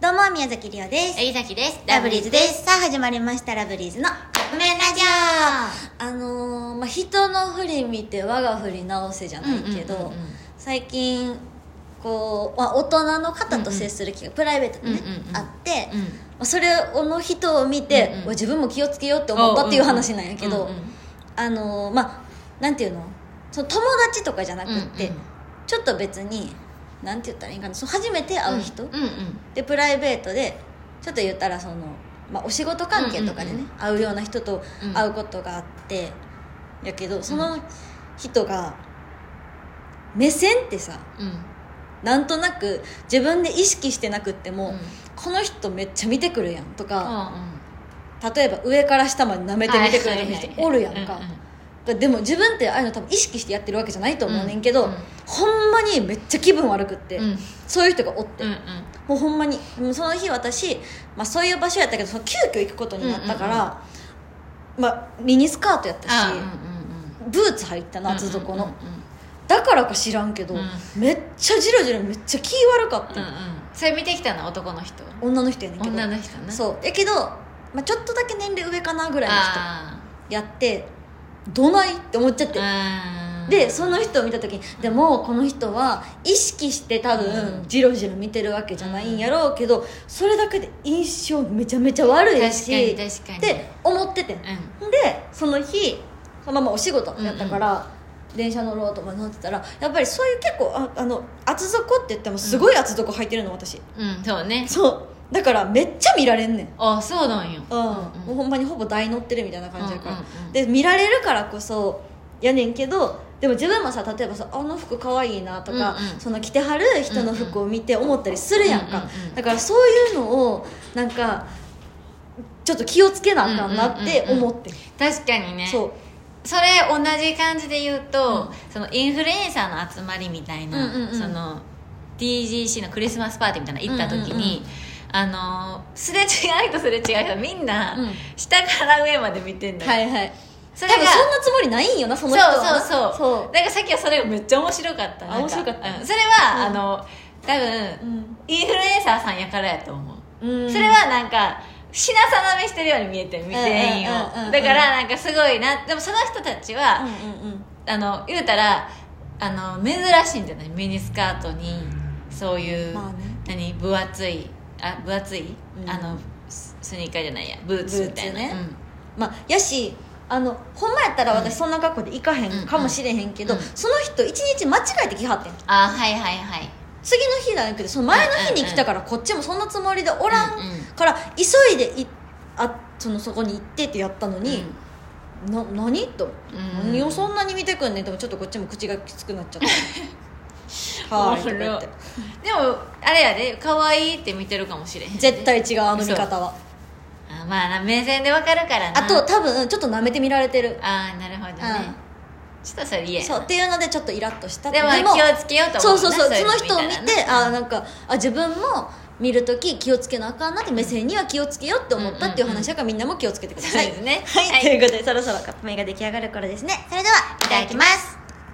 どうも、宮崎りおです。えりさきです。ラブリーズです。さあ、始まりました、ラブリーズのカップ麺ラジあのー、まあ、人の振り見て我が振り直せじゃないけど、うんうんうんうん最近、こう、まあ、大人の方と接する気がプライベートでね、うんうんうんあって、オうん。まあそれの人を見て、うんうんわ自分も気をつけようって思ったっていう話なんやけど、うんうんあのーまあなんていうの？その友達とかじゃなくって、うんうん。ちょっと別になんて言ったらいいかな。その初めて会う人、うんうんでプライベートでちょっと言ったらその、まあ、お仕事関係とかでね、うんうん会うような人とうん。会うことがあって、やけどその人が目線ってさうん。なんとなく自分で意識してなくっても、うん。この人めっちゃ見てくるやんとか、う例えば上から下まで舐めて見てくる人おるやんか、うんうんでも自分ってああいうの多分意識してやってるわけじゃないと思うねんけど、うん。うんほんまにめっちゃ気分悪くって、うん。そういう人がおって、うんうん。もうほんまにその日私、まあ、そういう場所やったけどその急遽行くことになったから、まあ、ミニスカートやったし、あうんうんうん。ブーツ履いてたな厚底の、うんうん。だからか知らんけど、うん。めっちゃジロジロめっちゃ気悪かった、うんうん。それ見てきたの男の人。女の人やねんけど。女の人なそう。やけど、まあ、ちょっとだけ年齢上かなぐらいの人あやってどないって思っちゃって。でその人を見た時にでもこの人は意識して多分うん。ジロジロ見てるわけじゃないんやろうけどそれだけで印象めちゃめちゃ悪いしって思ってて。ん、うん。でその日そのままお仕事やったから、電車乗ろうとか乗ってたらやっぱりそういう結構ああの厚底って言ってもすごい厚底履いてるの私。うんそうね。そうだからめっちゃ見られんねん。あそうなんようん、もうほんまにほぼ台乗ってるみたいな感じだから、うんうんうんで見られるからこそやねんけどでも自分もさ例えばさあの服可愛いなとか、うんうん。その着てはる人の服を見て思ったりするやんか、うんうんうんだからそういうのをなんかちょっと気をつけなあかんなって思って、確かにね。そう。それ同じ感じで言うと、うん。そのインフルエンサーの集まりみたいな、うんうんうん。その DGC のクリスマスパーティーみたいなの行った時に、あのすれ違いとすれ違い人みんなうん。下から上まで見てんだよ、はいはい。それが多分そんなつもりないんよなその人は。そうなそうそう。そう。だからさっきはそれがめっちゃ面白かった。あなん面白かった。うん。それは、うん。あの多分、うん。インフルエンサーさんやからやと思う、うん。それはなんか品定めしてるように見えて見全員をうんうんうんうん。だからなんかすごいなでもその人たちは、うんうんうん。あの言うたらあの珍しいんじゃない？ミニスカートにそういう、まあね。何？分厚いあ分厚い、うん。あのススニーカーじゃないや。ブーツみたいな。ねまあやしあのほんまやったら私そんな格好で行かへんかもしれへんけど、うんうん。その人一日間違えて来はってん。あはいはいはい次の日じゃなくてその前の日に来たからこっちもそんなつもりでおらんうんうん。から急いでいあそのそこに行ってってやったのに、な何と、うん。何をそんなに見てくんねんでもちょっとこっちも口がきつくなっちゃった はーいとか言って。でもあれやで可愛いって見てるかもしれへん絶対違うあの見方は。あまあな目線でわかるからな。あと多分ちょっと舐めて見られてる。ああなるほどね、うん。ちょっとそれ嫌そうっていうのでちょっとイラッとしたでも気をつけようとそう思うなそうそうその人を見てあなんかあ自分も見るとき気をつけなあかんなって目線には気をつけようって思ったっていう話だからみんなも気をつけてください、そうですね。はい、ということでそろそろカップ麺が出来上がる頃ですね。それではいいただきます